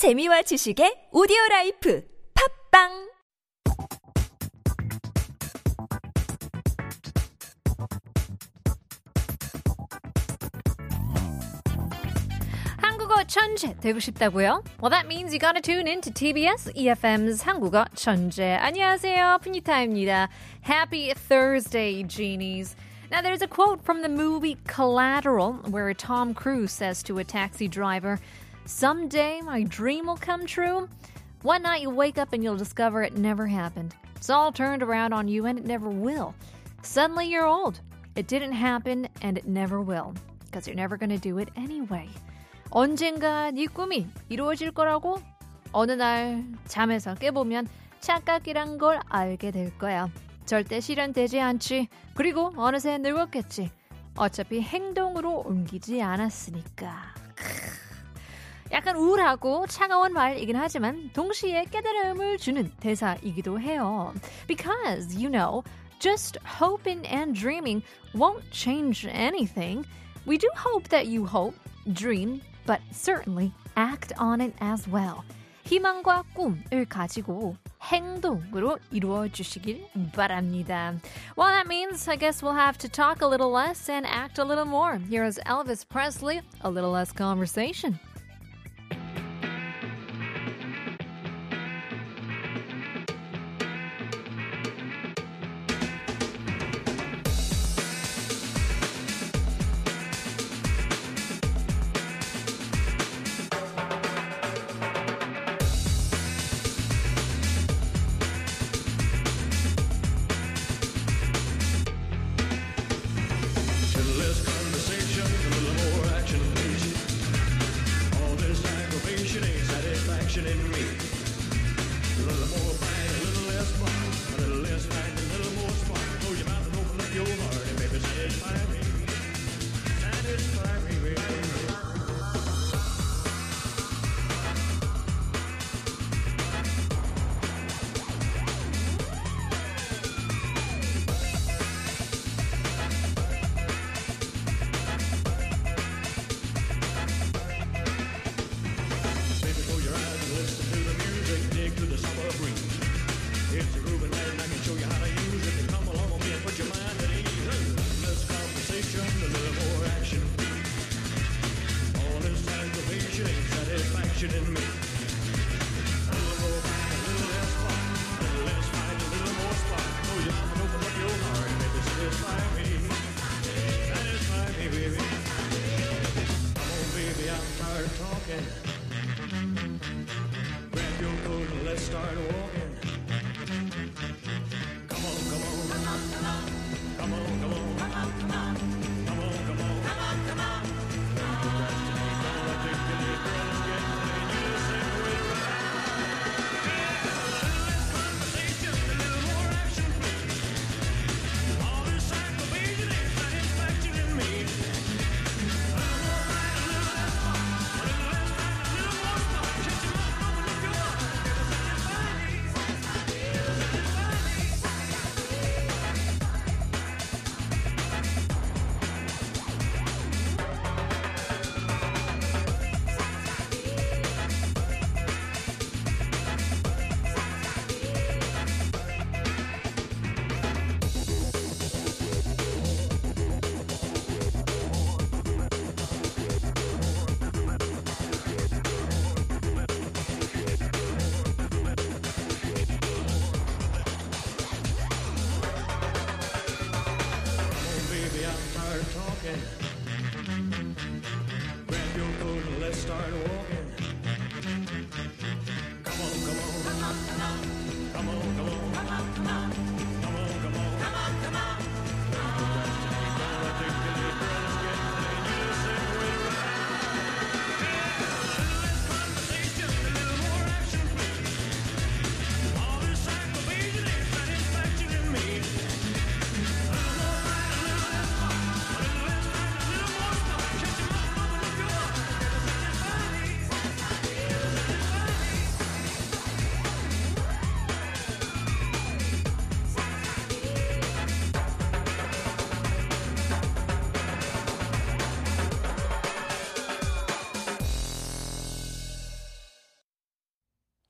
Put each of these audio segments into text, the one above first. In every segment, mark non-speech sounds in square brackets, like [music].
재미와 지식의 오디오 라이프 팟빵 천재 되고 싶다고요? Well, that means you gotta tune in to TBS EFM's 한국어 천재. 안녕하세요, 푸니타입니다. Happy Thursday, genies. Now, there's a quote from the movie Collateral where Tom Cruise says to a taxi driver, Someday my dream will come true. One night you'll wake up and you'll discover it never happened. It's all turned around on you and it never will. Suddenly you're old. It didn't happen and it never will. Because you're never going to do it anyway. 언젠가 네 꿈이 이루어질 거라고 어느 날 잠에서 깨보면 착각이란 걸 알게 될 거야. 절대 실현되지 않지. 그리고 어느새 늙었겠지. 어차피 행동으로 옮기지 않았으니까. 약간 우울하고 차가운 말이긴 하지만 동시에 깨달음을 주는 대사이기도 해요. Because, you know, just hoping and dreaming won't change anything. We do hope that you hope, dream, but certainly act on it as well. 희망과 꿈을 가지고 행동으로 이루어 주시길 바랍니다. Well, that means I guess we'll have to talk a little less and act a little more. Here's Elvis Presley, a little less conversation.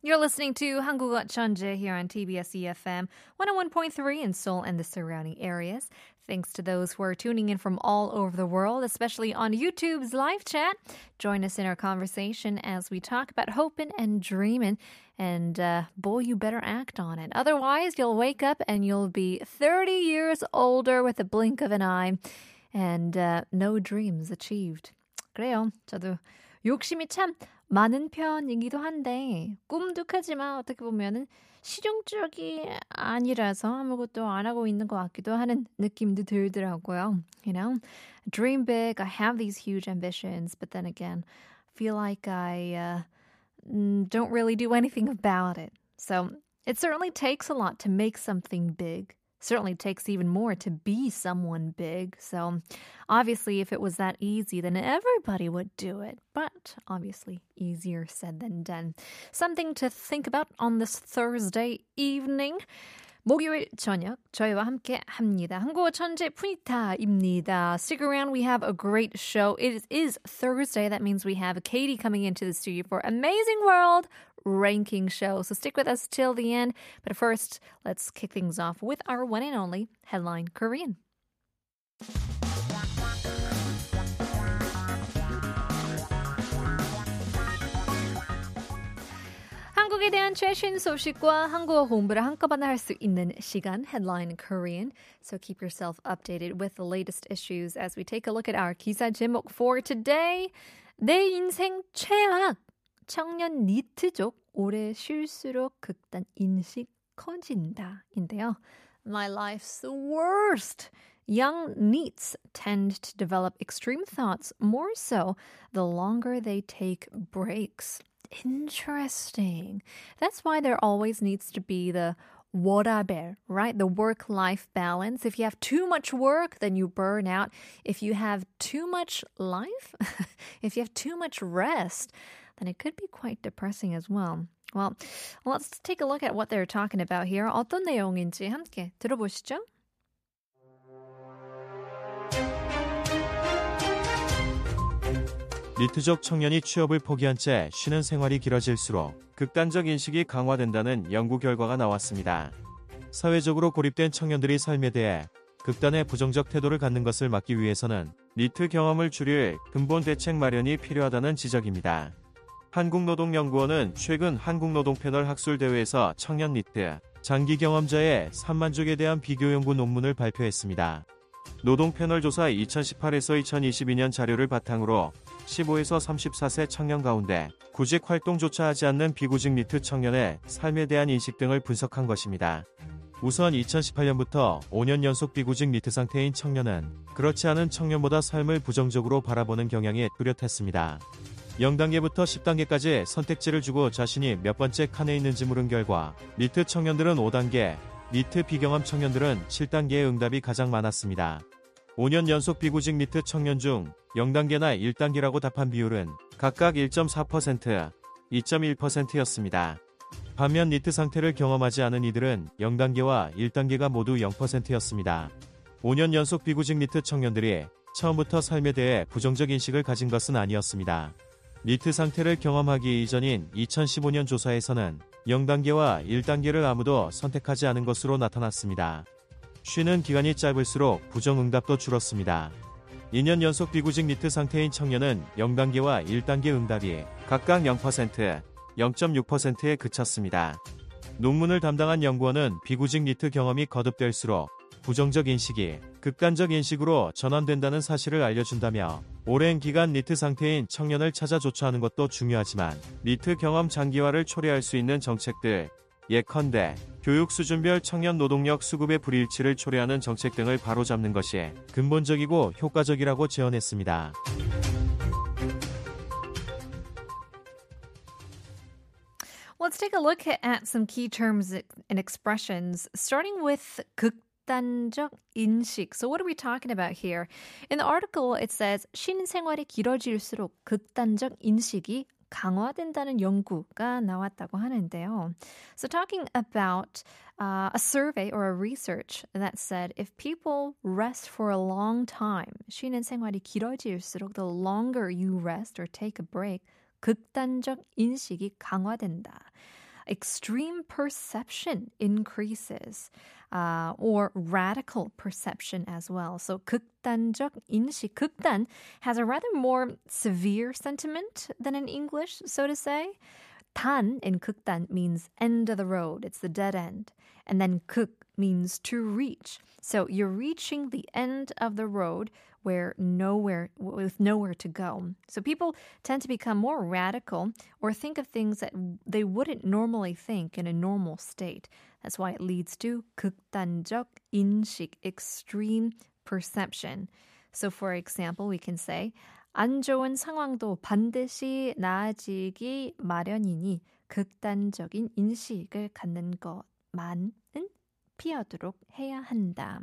You're listening to 한국어 천재 here on TBS EFM 101.3 in Seoul and the surrounding areas. Thanks to those who are tuning in from all over the world, especially on YouTube's live chat. Join us in our conversation as we talk about hoping and dreaming. And uh, boy, you better act on it. Otherwise, you'll wake up and you'll be 30 years older with a blink of an eye and uh, no dreams achieved. 그래요. 저도 욕심이 참 많은 편이기도 한데 꿈도 크지만 어떻게 보면은 실용적이 아니라서 아무것도 안 하고 있는 것 같기도 하는 느낌도 들더라고요. You know, dream big. I have these huge ambitions, but then again, feel like I uh, don't really do anything about it. So it certainly takes a lot to make something big certainly takes even more to be someone big. So obviously, if it was that easy, then everybody would do it. But obviously, easier said than done. Something to think about on this Thursday evening. 목요일 저녁 저희와 함께 합니다. 한국어 천재 푸니타입니다. Stick around. We have a great show. It is, is Thursday. That means we have Katie coming into the studio for Amazing World ranking show. So stick with us till the end. But first, let's kick things off with our one and only headline Korean. 한국에 대한 최신 소식과 한국어 공부를 한꺼번에 할 수 있는 시간 Headline Korean. So keep yourself updated with the latest issues as we take a look at our 기사 제목 for today. 내 인생 최악 청년 니트족 올해 쉴수록 극단 인식 커진다 인데요. My life's the worst. Young NEETs tend to develop extreme thoughts more so the longer they take breaks. Interesting. That's why there always needs to be the 워라벨, right? The work-life balance. If you have too much work, then you burn out. If you have too much life, [laughs] if you have too much rest, then it could be quite depressing as well. Well, let's take a look at what they're talking about here. 어떤 내용인지 함께 들어보시죠. 니트족 청년이 취업을 포기한 채 쉬는 생활이 길어질수록 극단적 인식이 강화된다는 연구 결과가 나왔습니다. 사회적으로 고립된 청년들이 삶에 대해 극단의 부정적 태도를 갖는 것을 막기 위해서는 니트 경험을 줄일 근본 대책 마련이 필요하다는 지적입니다. 한국노동연구원은 최근 한국노동 패널 학술대회에서 청년 니트, 장기 경험자의 3만 족에 대한 비교 연구 논문을 발표했습니다. 노동 패널 조사 2018에서 2022년 자료를 바탕으로 15에서 34세 청년 가운데 구직 활동조차 하지 않는 비구직 니트 청년의 삶에 대한 인식 등을 분석한 것입니다. 우선 2018년부터 5년 연속 비구직 니트 상태인 청년은 그렇지 않은 청년보다 삶을 부정적으로 바라보는 경향이 뚜렷했습니다. 0단계부터 10단계까지 선택지를 주고 자신이 몇 번째 칸에 있는지 물은 결과 니트 청년들은 5단계, 니트 비경험 청년들은 7단계의 응답이 가장 많았습니다. 5년 연속 비구직 니트 청년 중 0단계나 1단계라고 답한 비율은 각각 1.4%, 2.1%였습니다. 반면 니트 상태를 경험하지 않은 이들은 0단계와 1단계가 모두 0%였습니다. 5년 연속 비구직 니트 청년들이 처음부터 삶에 대해 부정적 인식을 가진 것은 아니었습니다. 니트 상태를 경험하기 이전인 2015년 조사에서는 0단계와 1단계를 아무도 선택하지 않은 것으로 나타났습니다. 쉬는 기간이 짧을수록 부정응답도 줄었습니다. 2년 연속 비구직 니트 상태인 청년은 0단계와 1단계 응답이 각각 0%, 0.6%에 그쳤습니다. 논문을 담당한 연구원은 비구직 니트 경험이 거듭될수록 부정적 인식이 극단적 인식으로 전환된다는 사실을 알려준다며 오랜 기간 니트 상태인 청년을 찾아 조처하는 것도 중요하지만 니트 경험 장기화를 초래할 수 있는 정책들 예컨대 교육 수준별 청년 노동력 수급의 불일치를 초래하는 정책 등을 바로잡는 것이 근본적이고 효과적이라고 제언했습니다. Let's take a look at some key terms and expressions, starting with 극 단적 인식. So what are we talking about here? In the article, it says 쉬는 생활이 길어질수록 극단적 인식이 강화된다는 연구가 나왔다고 하는데요. So talking about uh, a survey or a research that said if people rest for a long time, 쉬는 생활이 길어질수록 the longer you rest or take a break, 극단적 인식이 강화된다. extreme perception increases. Uh, or radical perception as well. So 극단적 인식, 극단 has a rather more severe sentiment than in English, so to say. 단 in 극단 means end of the road. It's the dead end. And then 극 means to reach. So you're reaching the end of the road where nowhere with nowhere to go. So people tend to become more radical or think of things that they wouldn't normally think in a normal state. That's why it leads to 극단적 인식, extreme perception. So for example, we can say 안 좋은 상황도 반드시 나아지기 마련이니 극단적인 인식을 갖는 것만은 피하도록 해야 한다.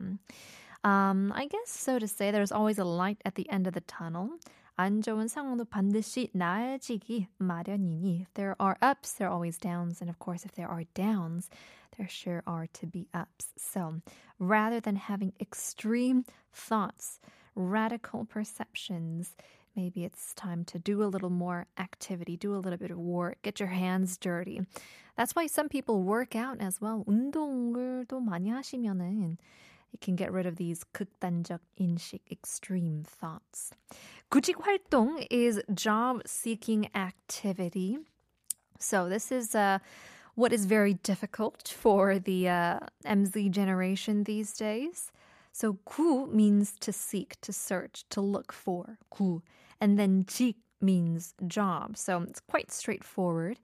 Um, I guess so to say there's always a light at the end of the tunnel. 안 좋은 상황도 반드시 나아지기 마련이니. If there are ups, there are always downs. And of course, if there are downs, there sure are to be ups. So rather than having extreme thoughts, radical perceptions, maybe it's time to do a little more activity, do a little bit of work, get your hands dirty. That's why some people work out as well. 운동을 또 많이 하시면은 you can get rid of these 극단적 인식, extreme thoughts. 구직 활동 is job seeking activity. So this is uh, what is very difficult for the uh, MZ generation these days. So 구 means to seek, to search, to look for. 구. And then 직 means job. So it's quite straightforward.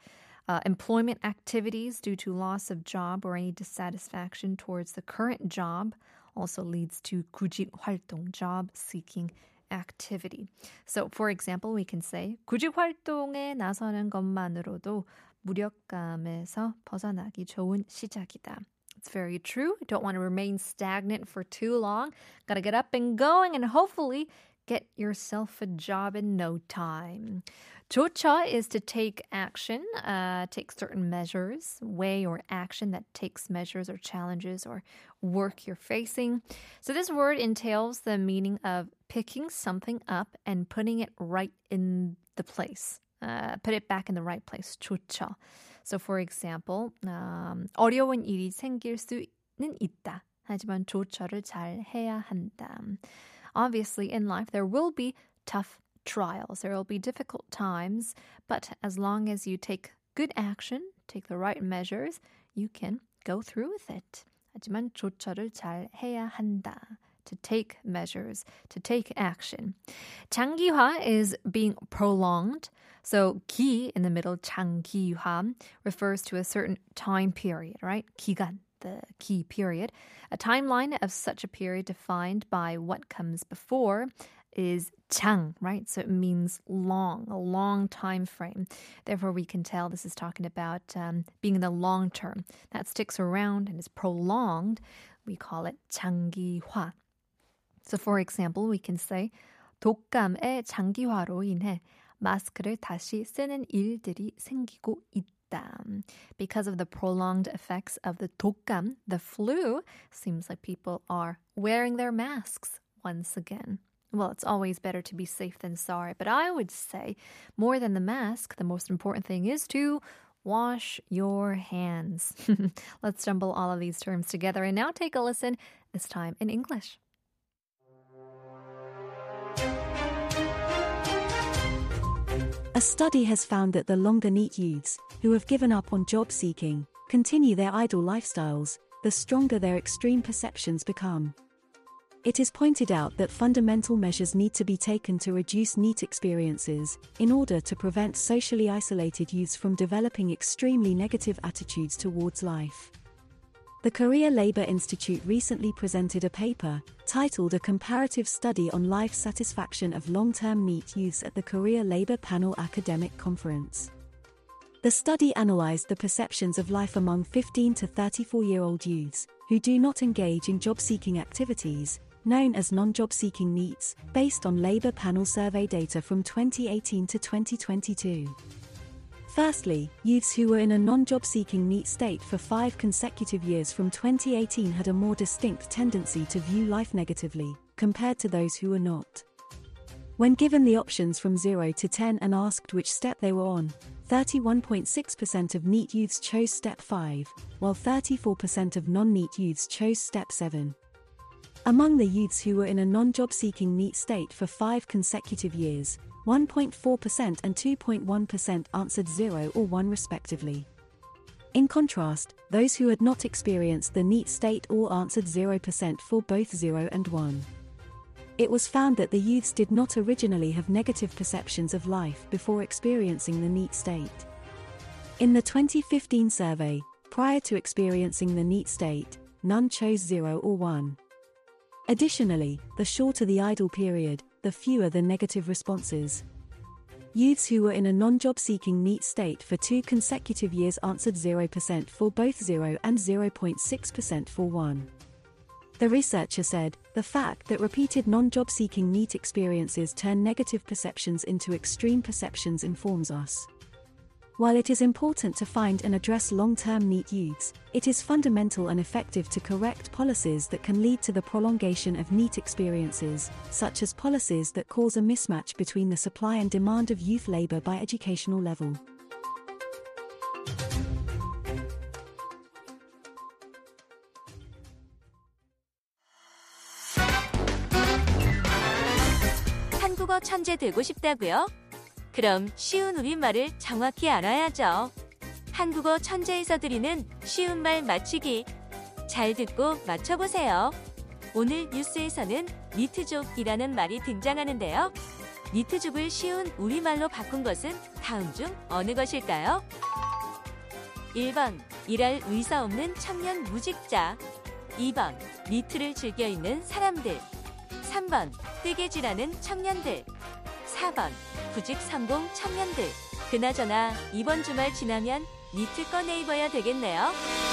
Uh, employment activities due to loss of job or any dissatisfaction towards the current job also leads to 구직 활동, job seeking activity. So, for example, we can say 구직 활동에 나서는 것만으로도 무력감에서 벗어나기 좋은 시작이다. It's very true. Don't want to remain stagnant for too long. Got to get up and going and hopefully get yourself a job in no time. 조처 is to take action, uh, take certain measures, way or action that takes measures or challenges or work you're facing. So this word entails the meaning of picking something up and putting it right in the place. Uh, put it back in the right place. 조처. So for example, um, 어려운 일이 생길 수는 있다. 하지만 조처를 잘 해야 한다. Obviously, in life, there will be tough trials. There will be difficult times, but as long as you take good action, take the right measures, you can go through with it. 하지만 조처를 잘 해야 한다. To take measures, to take action. 장기화 is being prolonged. So 기 in the middle, 장기화 refers to a certain time period, right? 기간, the key period. A timeline of such a period defined by what comes before is 장, right? So it means long, a long time frame. Therefore, we can tell this is talking about um, being in the long term. That sticks around and is prolonged. We call it 장기화. So, for example, we can say 독감의 장기화로 인해 마스크를 다시 쓰는 일들이 생기고 있다. Because of the prolonged effects of the 독감, the flu, seems like people are wearing their masks once again. Well, it's always better to be safe than sorry, but I would say more than the mask, the most important thing is to wash your hands. [laughs] Let's jumble all of these terms together and now take a listen, this time in English. A study has found that the longer NEET youths, who have given up on job seeking, continue their idle lifestyles, the stronger their extreme perceptions become. It is pointed out that fundamental measures need to be taken to reduce NEET experiences, in order to prevent socially isolated youths from developing extremely negative attitudes towards life. The Korea Labor Institute recently presented a paper, titled A Comparative Study on Life Satisfaction of Long-Term NEET Youths at the Korea Labor Panel Academic Conference. The study analyzed the perceptions of life among 15 to 34 year old youths who do not engage in job seeking activities, known as non job seeking NEETs, based on Labor Panel survey data from 2018 to 2022. Firstly, youths who were in a non job seeking NEET state for five consecutive years from 2018 had a more distinct tendency to view life negatively, compared to those who were not. When given the options from 0 to 10 and asked which step they were on, 31.6% of NEET youths chose Step 5, while 34% of non-NEET youths chose Step 7. Among the youths who were in a non job seeking NEET state for five consecutive years, 1.4% and 2.1% answered 0 or 1 respectively. In contrast, those who had not experienced the NEET state all answered 0% for both 0 and 1. It was found that the youths did not originally have negative perceptions of life before experiencing the NEET state. In the 2015 survey, prior to experiencing the NEET state, none chose 0 or 1. Additionally, the shorter the idle period, the fewer the negative responses. Youths who were in a non job seeking NEET state for two consecutive years answered 0% for both 0 and 0.6% for 1. The researcher said, the fact that repeated non job seeking NEET experiences turn negative perceptions into extreme perceptions informs us. While it is important to find and address long-term needs, it is fundamental and effective to correct policies that can lead to the prolongation of NEET experiences, such as policies that cause a mismatch between the supply and demand of youth labor by educational level. 그럼 쉬운 우리말을 정확히 알아야죠. 한국어 천재에서 드리는 쉬운 말 맞추기. 잘 듣고 맞춰보세요. 오늘 뉴스에서는 니트족이라는 말이 등장하는데요. 니트족을 쉬운 우리말로 바꾼 것은 다음 중 어느 것일까요? 1번 일할 의사 없는 청년 무직자 2번 니트를 즐겨 입는 사람들 3번 뜨개질하는 청년들 4번 구직 성공 청년들 그나저나 이번 주말 지나면 니트 꺼내 입어야 되겠네요.